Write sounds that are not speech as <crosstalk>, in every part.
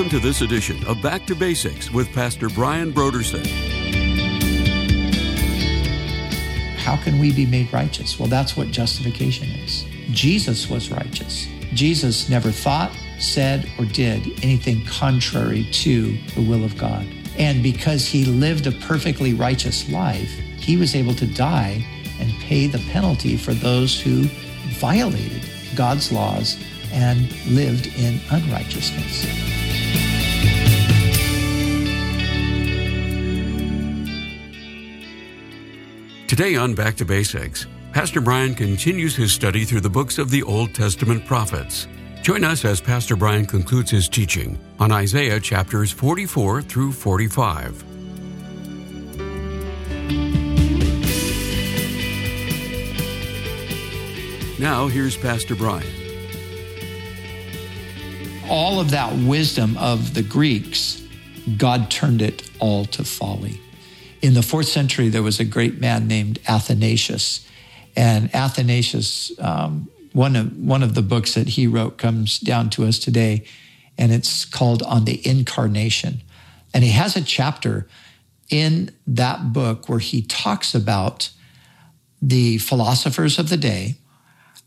Welcome to this edition of Back to Basics with Pastor Brian Brodersen. How can we be made righteous? Well, that's what justification is. Jesus was righteous. Jesus never thought, said, or did anything contrary to the will of God. And because he lived a perfectly righteous life, he was able to die and pay the penalty for those who violated God's laws and lived in unrighteousness. Today on Back to Basics, Pastor Brian continues his study through the books of the Old Testament prophets. Join us as Pastor Brian concludes his teaching on Isaiah chapters 44 through 45. Now, here's Pastor Brian. All of that wisdom of the Greeks, God turned it all to folly. In the fourth century, there was a great man named Athanasius. And Athanasius, um, one, of, one of the books that he wrote comes down to us today, and it's called On the Incarnation. And he has a chapter in that book where he talks about the philosophers of the day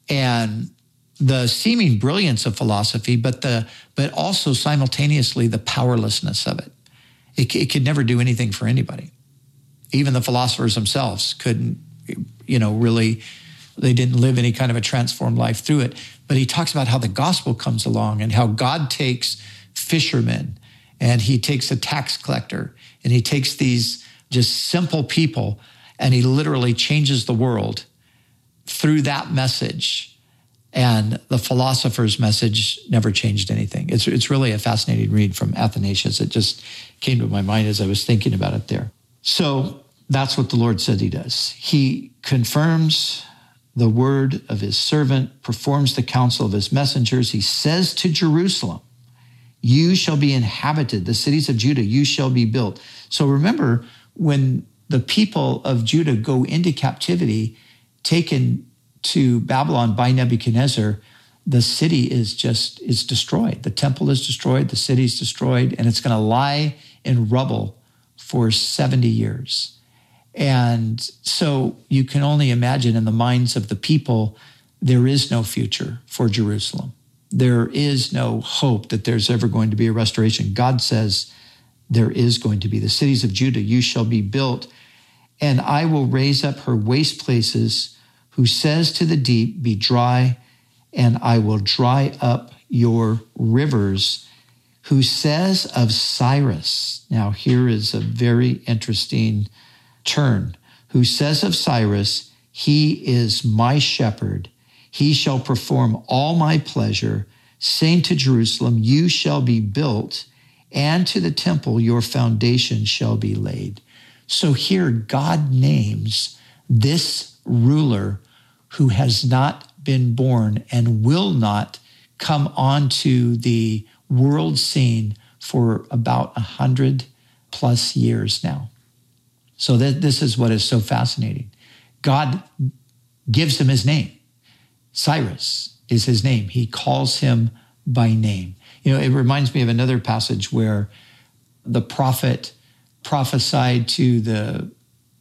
and the seeming brilliance of philosophy, but the but also simultaneously the powerlessness of it. It, it could never do anything for anybody. Even the philosophers themselves couldn't, you know, really. They didn't live any kind of a transformed life through it. But he talks about how the gospel comes along and how God takes fishermen and he takes a tax collector and he takes these just simple people and he literally changes the world through that message. And the philosopher's message never changed anything. It's, it's really a fascinating read from Athanasius. It just came to my mind as I was thinking about it there. So that's what the Lord said he does. He confirms the word of his servant, performs the counsel of his messengers. He says to Jerusalem, You shall be inhabited, the cities of Judah, you shall be built. So remember, when the people of Judah go into captivity, taken to Babylon by Nebuchadnezzar, the city is just is destroyed. The temple is destroyed, the city is destroyed, and it's going to lie in rubble for 70 years. And so you can only imagine in the minds of the people, there is no future for Jerusalem. There is no hope that there's ever going to be a restoration. God says there is going to be. The cities of Judah, you shall be built, and I will raise up her waste places, who says to the deep, Be dry, and I will dry up your rivers, who says of Cyrus, now here is a very interesting turn, who says of Cyrus, He is my shepherd, he shall perform all my pleasure, saying to Jerusalem, You shall be built, and to the temple your foundation shall be laid. So here God names this ruler who has not been born and will not come onto the world scene for about a hundred plus years now. So this is what is so fascinating. God gives him his name. Cyrus is his name. He calls him by name. You know, it reminds me of another passage where the prophet prophesied to the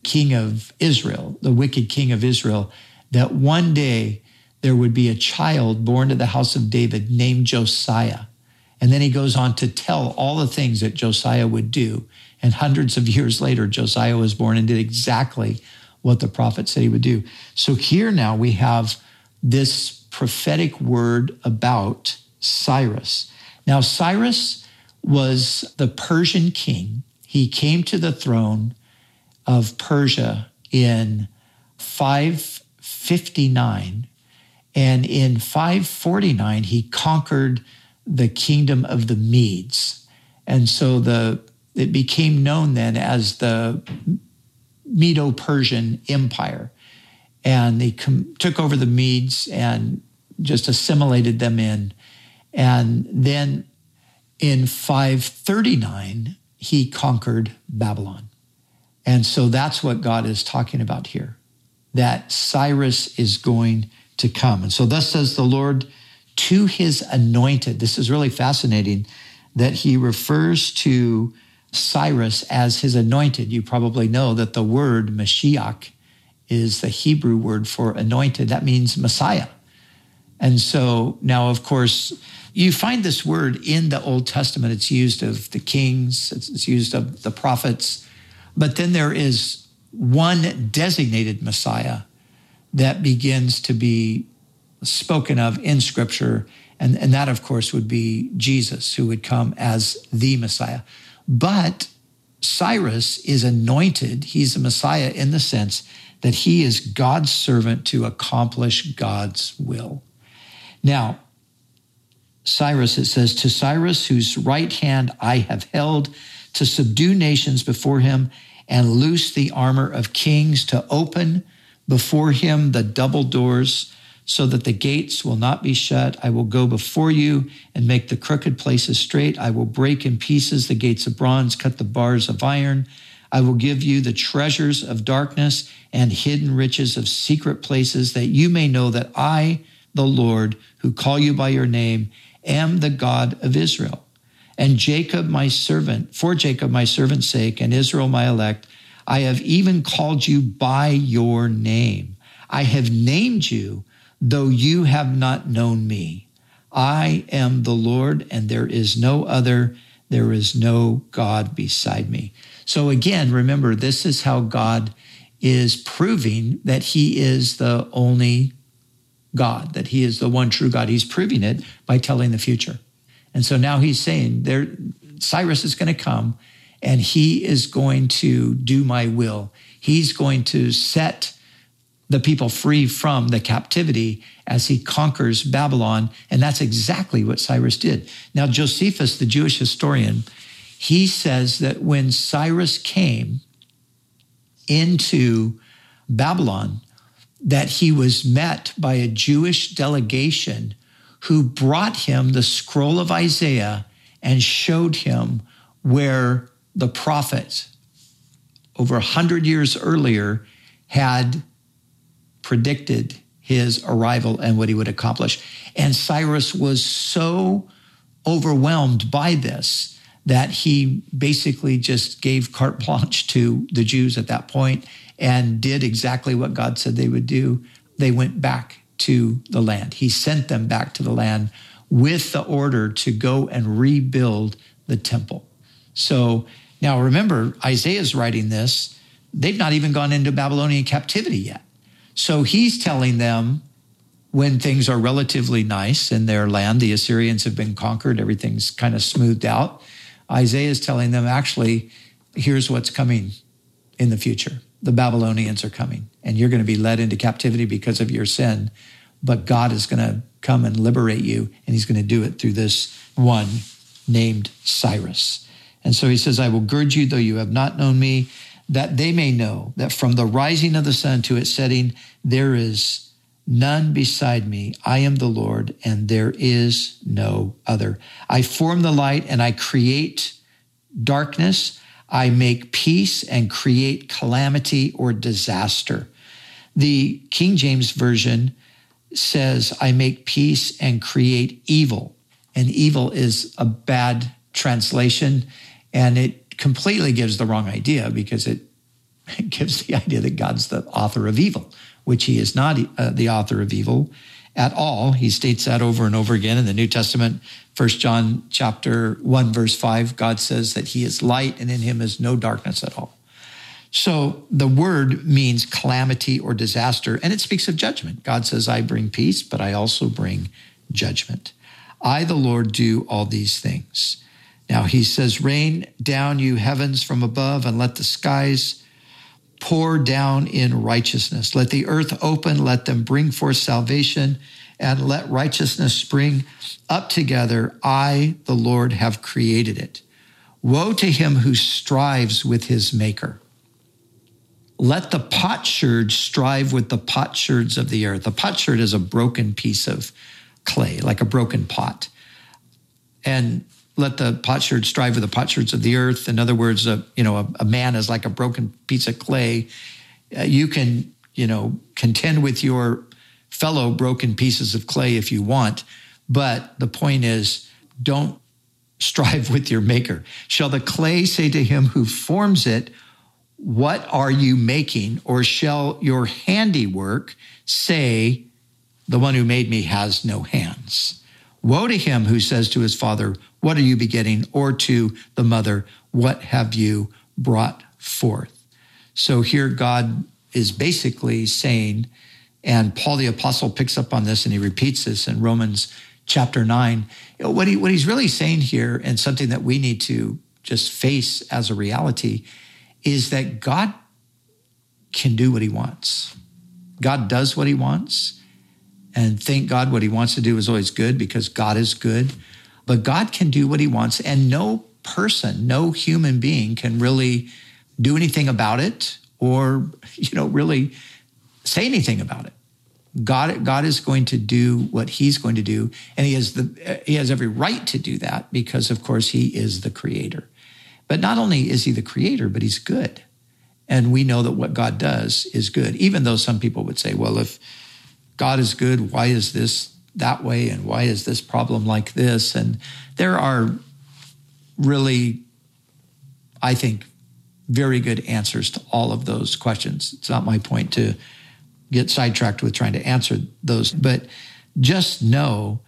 king of Israel, the wicked king of Israel, that one day there would be a child born to the house of David named Josiah. And then he goes on to tell all the things that Josiah would do. And hundreds of years later, Josiah was born and did exactly what the prophet said he would do. So here now we have this prophetic word about Cyrus. Now, Cyrus was the Persian king. He came to the throne of Persia in 559. And in 549, he conquered the kingdom of the Medes. And so the it became known then as the Medo Persian Empire. And they com- took over the Medes and just assimilated them in. And then in 539, he conquered Babylon. And so that's what God is talking about here that Cyrus is going to come. And so, thus says the Lord to his anointed. This is really fascinating that he refers to Cyrus as his anointed. You probably know that the word Mashiach is the Hebrew word for anointed. That means Messiah. And so now, of course, you find this word in the Old Testament. It's used of the kings, it's used of the prophets. But then there is one designated Messiah that begins to be spoken of in Scripture. And, and that, of course, would be Jesus, who would come as the Messiah. But Cyrus is anointed. He's a Messiah in the sense that he is God's servant to accomplish God's will. Now, Cyrus, it says, To Cyrus, whose right hand I have held, to subdue nations before him and loose the armor of kings, to open before him the double doors so that the gates will not be shut. I will go before you and make the crooked places straight. I will break in pieces the gates of bronze, cut the bars of iron. I will give you the treasures of darkness and hidden riches of secret places, that you may know that I, the Lord, who call you by your name, am the God of Israel. And Jacob, my servant, for Jacob, my servant's sake, and Israel, my elect, I have even called you by your name. I have named you though you have not known me. I am the Lord, and there is no other. There is no God beside me. So again, remember, this is how God is proving that he is the only God, that he is the one true God. He's proving it by telling the future. And so now he's saying there Cyrus is going to come and he is going to do my will. He's going to set the people free from the captivity as he conquers Babylon. And that's exactly what Cyrus did. Now, Josephus, the Jewish historian, he says that when Cyrus came into Babylon, that he was met by a Jewish delegation who brought him the scroll of Isaiah and showed him where the prophet over a hundred years earlier had predicted his arrival and what he would accomplish. And Cyrus was so overwhelmed by this that he basically just gave carte blanche to the Jews at that point and did exactly what God said they would do. They went back to the land. He sent them back to the land with the order to go and rebuild the temple. So now remember, Isaiah's writing this. They've not even gone into Babylonian captivity yet. So he's telling them when things are relatively nice in their land, the Assyrians have been conquered, everything's kind of smoothed out. Isaiah is telling them, actually, here's what's coming in the future. The Babylonians are coming, and you're going to be led into captivity because of your sin. But God is going to come and liberate you, and he's going to do it through this one named Cyrus. And so he says, I will gird you, though you have not known me, that they may know that from the rising of the sun to its setting, there is none beside me. I am the Lord, and there is no other. I form the light and I create darkness. I make peace and create calamity or disaster. The King James Version says, I make peace and create evil. And evil is a bad translation, and it completely gives the wrong idea because it, it <laughs> gives the idea that God's the author of evil, which he is not uh, the author of evil at all. He states that over and over again in the New Testament. First John chapter 1 verse 5, God says that he is light and in him is no darkness at all. So the word means calamity or disaster, and it speaks of judgment. God says, I bring peace, but I also bring judgment. I, the Lord, do all these things. Now he says, Rain down, you heavens from above, and let the skies pour down in righteousness. Let the earth open, let them bring forth salvation, and let righteousness spring up together. I, the Lord, have created it. Woe to him who strives with his maker. Let the potsherd strive with the potsherds of the earth. A potsherd is a broken piece of clay, like a broken pot. And let the potsherds strive with the potsherds of the earth. In other words, a, you know, a, a man is like a broken piece of clay. Uh, you can, you know, contend with your fellow broken pieces of clay if you want. But the point is, don't <laughs> strive with your maker? Shall the clay say to him who forms it, What are you making? Or shall your handiwork say, The one who made me has no hands? Woe to him who says to his father, What are you begetting? Or to the mother, What have you brought forth? So here God is basically saying, and Paul the Apostle picks up on this and he repeats this in Romans chapter 9. What, he, what he's really saying here, and something that we need to just face as a reality, is that God can do what he wants. God does what he wants. And thank God what he wants to do is always good because God is good. But God can do what he wants, and no person, no human being can really do anything about it or, you know, really say anything about it. God, God is going to do what he's going to do. And he has the, he has every right to do that because of course he is the creator. But not only is he the creator, but he's good. And we know that what God does is good, even though some people would say, well, if God is good, why is this that way? And why is this problem like this? And there are really, I think, very good answers to all of those questions. It's not my point to get sidetracked with trying to answer those. But just know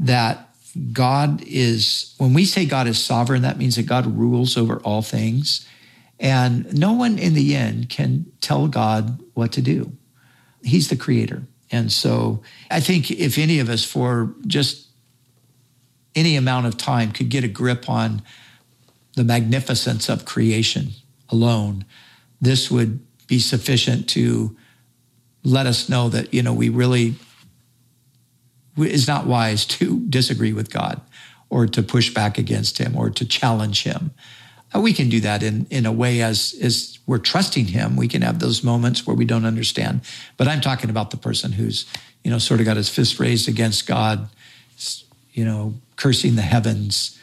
that God is, when we say God is sovereign, that means that God rules over all things. And no one in the end can tell God what to do. He's the creator. And so I think if any of us, for just any amount of time, could get a grip on the magnificence of creation alone, this would be sufficient to let us know that, you know, we really, it's not wise <laughs> to disagree with God or to push back against him or to challenge him. Uh, we can do that in, in a way as, as we're trusting him. We can have those moments where we don't understand. But I'm talking about the person who's, you know, sort of got his fist raised against God, you know, cursing the heavens.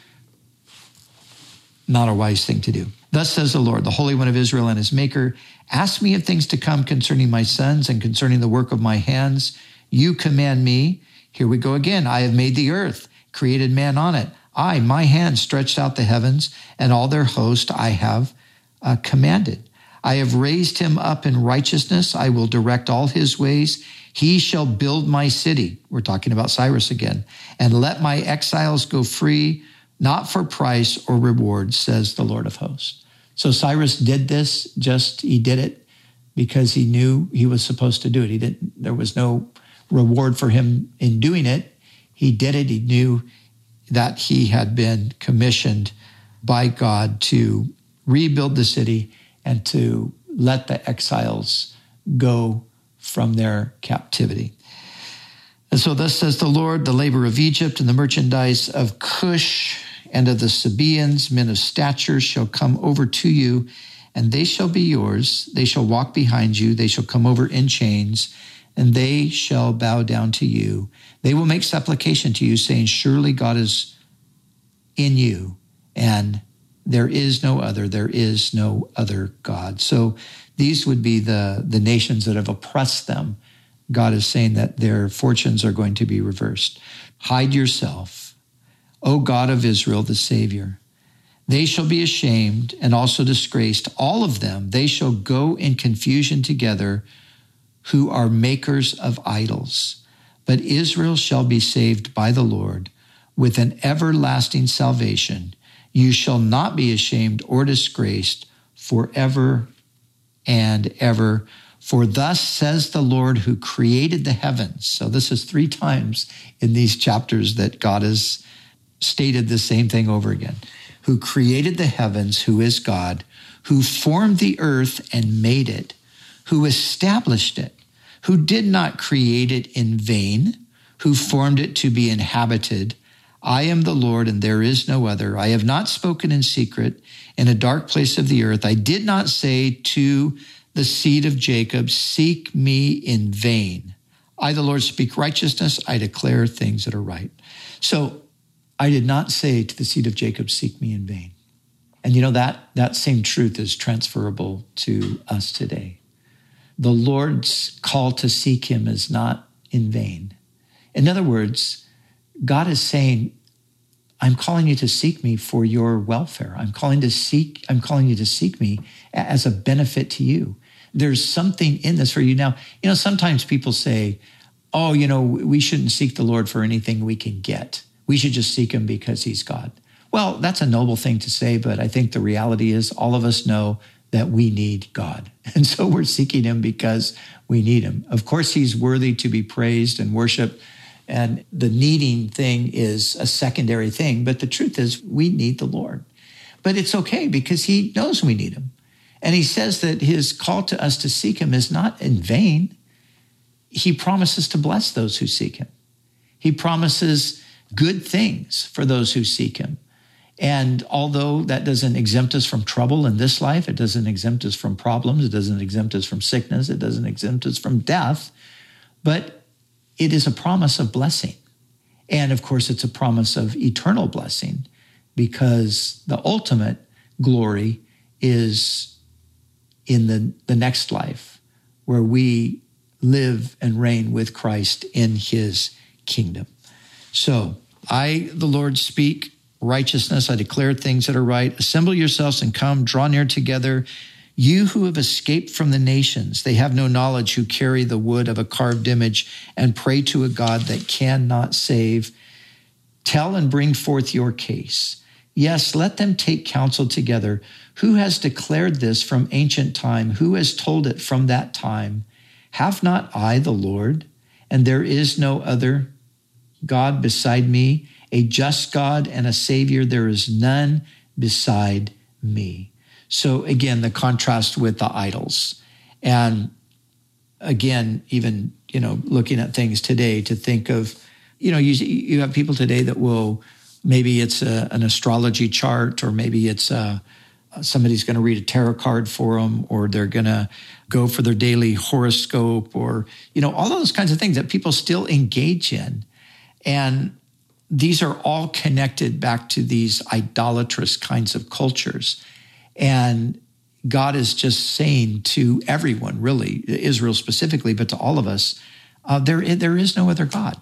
Not a wise thing to do. Thus says the Lord, the Holy One of Israel and his Maker, Ask me of things to come concerning my sons and concerning the work of my hands. You command me. Here we go again. I have made the earth, created man on it. I, my hand stretched out the heavens, and all their host I have uh, commanded. I have raised him up in righteousness. I will direct all his ways. He shall build my city. We're talking about Cyrus again. And let my exiles go free, not for price or reward, says the Lord of hosts. So Cyrus did this just, he did it because he knew he was supposed to do it. He didn't, there was no reward for him in doing it. He did it. He knew that he had been commissioned by God to rebuild the city and to let the exiles go from their captivity. And so, thus says the Lord, the labor of Egypt and the merchandise of Cush and of the Sabaeans, men of stature, shall come over to you, and they shall be yours. They shall walk behind you. They shall come over in chains, and they shall bow down to you. They will make supplication to you, saying, Surely God is in you, and there is no other. There is no other God. So these would be the, the nations that have oppressed them. God is saying that their fortunes are going to be reversed. Hide yourself O God of Israel, the Savior. They shall be ashamed and also disgraced, all of them. They shall go in confusion together who are makers of idols. But Israel shall be saved by the Lord with an everlasting salvation. You shall not be ashamed or disgraced forever and ever. For thus says the Lord who created the heavens. So this is three times in these chapters that God has stated the same thing over again. Who created the heavens, who is God, who formed the earth and made it, who established it, who did not create it in vain, who formed it to be inhabited. I am the Lord and there is no other. I have not spoken in secret in a dark place of the earth. I did not say to the seed of Jacob, Seek me in vain. I, the Lord, speak righteousness. I declare things that are right. So I did not say to the seed of Jacob, Seek me in vain. And you know, that, that same truth is transferable to us today. The Lord's call to seek him is not in vain. In other words, God is saying, I'm calling you to seek me for your welfare. I'm calling to seek, I'm calling you to seek me as a benefit to you. There's something in this for you. Now, you know, sometimes people say, oh, you know, we shouldn't seek the Lord for anything we can get. We should just seek him because he's God. Well, that's a noble thing to say, but I think the reality is all of us know that we need God. <laughs> And so we're seeking him because we need him. Of course, he's worthy to be praised and worshiped. And the needing thing is a secondary thing. But the truth is, we need the Lord. But it's okay because he knows we need him. And he says that his call to us to seek him is not in vain. He promises to bless those who seek him. He promises good things for those who seek him. And although that doesn't exempt us from trouble in this life, it doesn't exempt us from problems, it doesn't exempt us from sickness, it doesn't exempt us from death, but it is a promise of blessing. And of course, it's a promise of eternal blessing because the ultimate glory is in the, the next life where we live and reign with Christ in his kingdom. So I, the Lord, speak righteousness. I declare things that are right. Assemble yourselves and come, draw near together. You who have escaped from the nations, they have no knowledge who carry the wood of a carved image and pray to a God that cannot save. Tell and bring forth your case. Yes, let them take counsel together. Who has declared this from ancient time? Who has told it from that time? Have not I the Lord? And there is no other God beside me a just God and a Savior. There is none beside me. So again, the contrast with the idols. And again, even, you know, looking at things today to think of, you know, you, you have people today that will, maybe it's a, an astrology chart or maybe it's a, somebody's going to read a tarot card for them or they're going to go for their daily horoscope or you know all those kinds of things that people still engage in and these are all connected back to these idolatrous kinds of cultures. And God is just saying to everyone, really, Israel specifically, but to all of us, uh, there, there is no other God.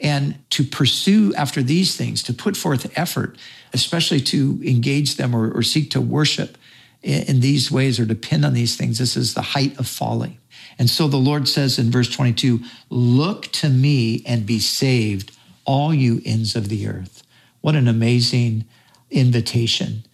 And to pursue after these things, to put forth effort, especially to engage them or, or seek to worship in, in these ways or depend on these things, this is the height of folly. And so the Lord says in verse 22 Look to me and be saved all you ends of the earth. What an amazing invitation.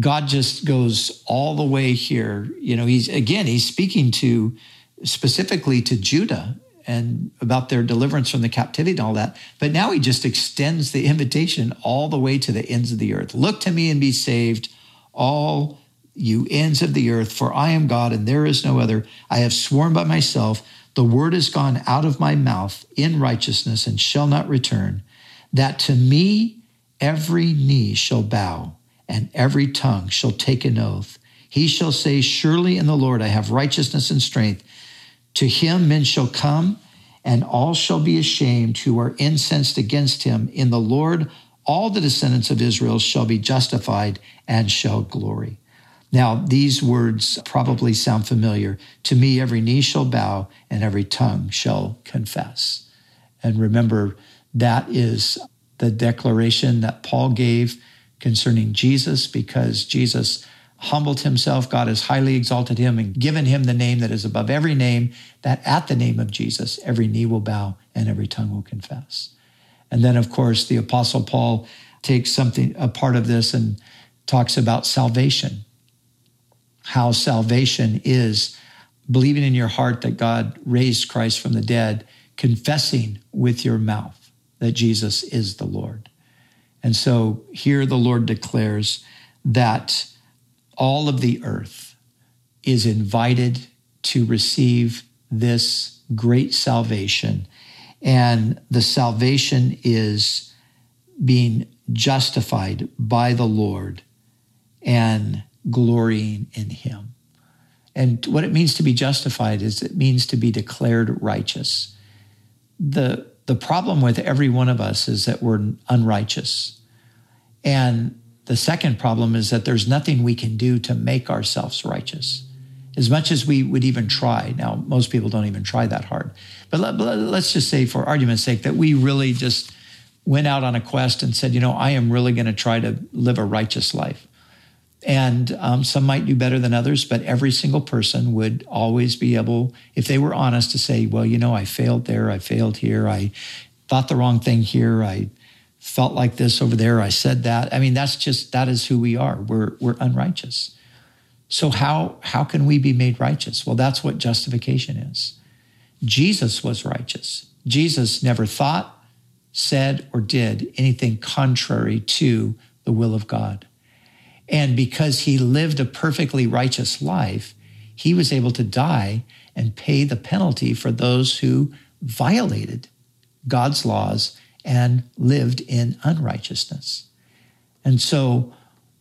God just goes all the way here. You know, he's again, he's speaking to specifically to Judah and about their deliverance from the captivity and all that. But now he just extends the invitation all the way to the ends of the earth. Look to me and be saved, all you ends of the earth, for I am God and there is no other. I have sworn by myself the word is gone out of my mouth in righteousness and shall not return, that to me every knee shall bow and every tongue shall take an oath. He shall say, Surely in the Lord I have righteousness and strength. To him men shall come, and all shall be ashamed who are incensed against him. In the Lord all the descendants of Israel shall be justified and shall glory. Now, these words probably sound familiar. To me, every knee shall bow and every tongue shall confess. And remember, that is the declaration that Paul gave concerning Jesus because Jesus humbled himself. God has highly exalted him and given him the name that is above every name, that at the name of Jesus, every knee will bow and every tongue will confess. And then, of course, the Apostle Paul takes something, a part of this, and talks about salvation how salvation is believing in your heart that God raised Christ from the dead, confessing with your mouth that Jesus is the Lord. And so here the Lord declares that all of the earth is invited to receive this great salvation. And the salvation is being justified by the Lord and glorying in him. And what it means to be justified is it means to be declared righteous. The, the problem with every one of us is that we're unrighteous. And the second problem is that there's nothing we can do to make ourselves righteous. As much as we would even try. Now, most people don't even try that hard. But let, us just say, for argument's sake, that we really just went out on a quest and said, you know, I am really going to try to live a righteous life. And um, some might do better than others, but every single person would always be able, if they were honest, to say, well, you know, I failed there, I failed here, I thought the wrong thing here, I felt like this over there, I said that. I mean, that's just, that is who we are. We're, we're unrighteous. So how, how can we be made righteous? Well, that's what justification is. Jesus was righteous. Jesus never thought, said, or did anything contrary to the will of God. And because he lived a perfectly righteous life, he was able to die and pay the penalty for those who violated God's laws and lived in unrighteousness. And so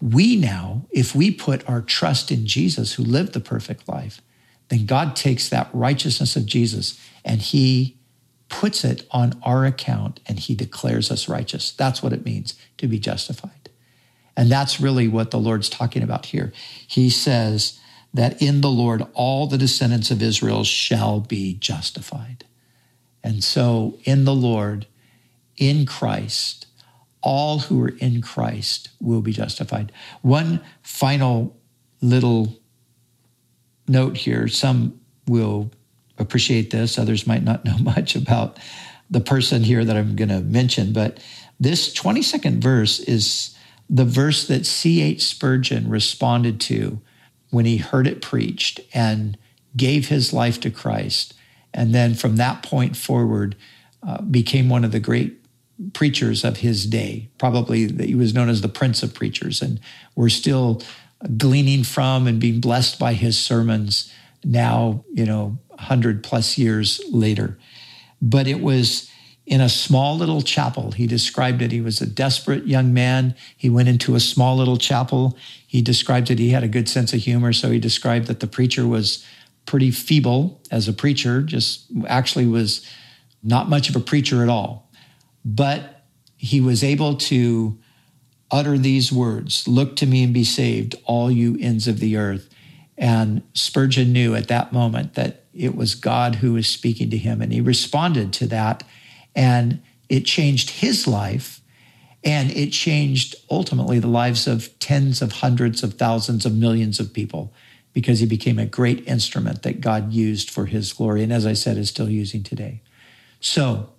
we now, if we put our trust in Jesus who lived the perfect life, then God takes that righteousness of Jesus and he puts it on our account and he declares us righteous. That's what it means to be justified. And that's really what the Lord's talking about here. He says that in the Lord, all the descendants of Israel shall be justified. And so in the Lord, in Christ, all who are in Christ will be justified. One final little note here some will appreciate this, others might not know <laughs> much about the person here that I'm going to mention, but this 22nd verse is the verse that C.H. Spurgeon responded to when he heard it preached and gave his life to Christ. And then from that point forward, uh, became one of the great preachers of his day. Probably he was known as the Prince of Preachers. And we're still gleaning from and being blessed by his sermons now, you know, 100 plus years later. But it was in a small little chapel. He described it. He was a desperate young man. He went into a small little chapel. He described it. He had a good sense of humor. So he described that the preacher was pretty feeble as a preacher, just actually was not much of a preacher at all. But he was able to utter these words Look to me and be saved, all you ends of the earth. And Spurgeon knew at that moment that it was God who was speaking to him. And he responded to that and it changed his life. And it changed ultimately the lives of tens of hundreds of thousands of millions of people because he became a great instrument that God used for his glory. And as I said, is still using today. So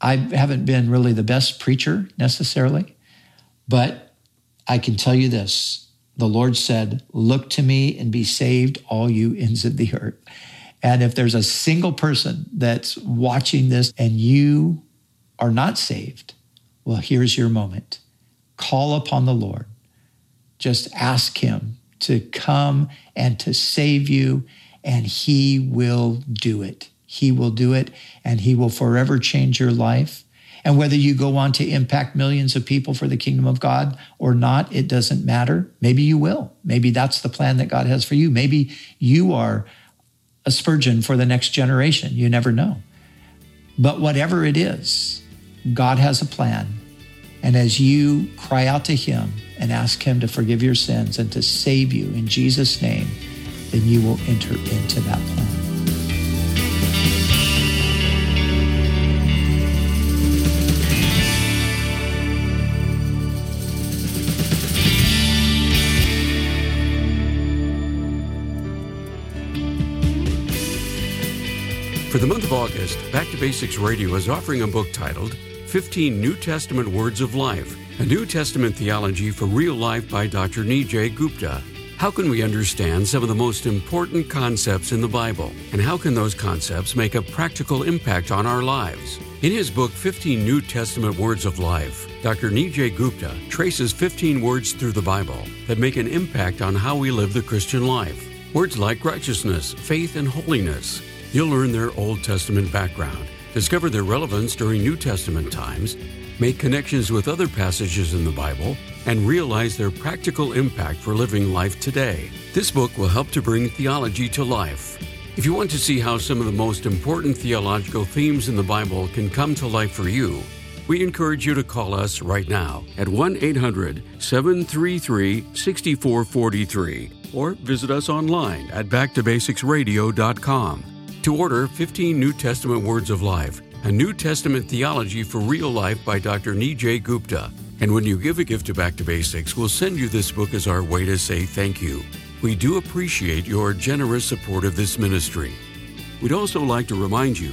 I haven't been really the best preacher necessarily, but I can tell you this. The Lord said, Look to me and be saved, all you ends of the earth. And if there's a single person that's watching this and you are not saved, well, here's your moment. Call upon the Lord. Just ask Him to come and to save you, and He will do it. He will do it, and He will forever change your life. And whether you go on to impact millions of people for the kingdom of God or not, it doesn't matter. Maybe you will. Maybe that's the plan that God has for you. Maybe you are a Spurgeon for the next generation. You never know. But whatever it is, God has a plan. And as you cry out to Him and ask Him to forgive your sins and to save you in Jesus' name, then you will enter into that plan. For the month of August, Back to Basics Radio is offering a book titled 15 New Testament Words of Life, a New Testament theology for real life by Dr. Nijay Gupta. How can we understand some of the most important concepts in the Bible, and how can those concepts make a practical impact on our lives? In his book, 15 New Testament Words of Life, Dr. Nijay Gupta traces 15 words through the Bible that make an impact on how we live the Christian life. Words like righteousness, faith, and holiness You'll learn their Old Testament background, discover their relevance during New Testament times, make connections with other passages in the Bible, and realize their practical impact for living life today. This book will help to bring theology to life. If you want to see how some of the most important theological themes in the Bible can come to life for you, we encourage you to call us right now at 1 800 733 6443 or visit us online at backtobasicsradio.com. To order 15 New Testament Words of Life, a New Testament theology for real life by Dr. Nijay Gupta. And when you give a gift to Back to Basics, we'll send you this book as our way to say thank you. We do appreciate your generous support of this ministry. We'd also like to remind you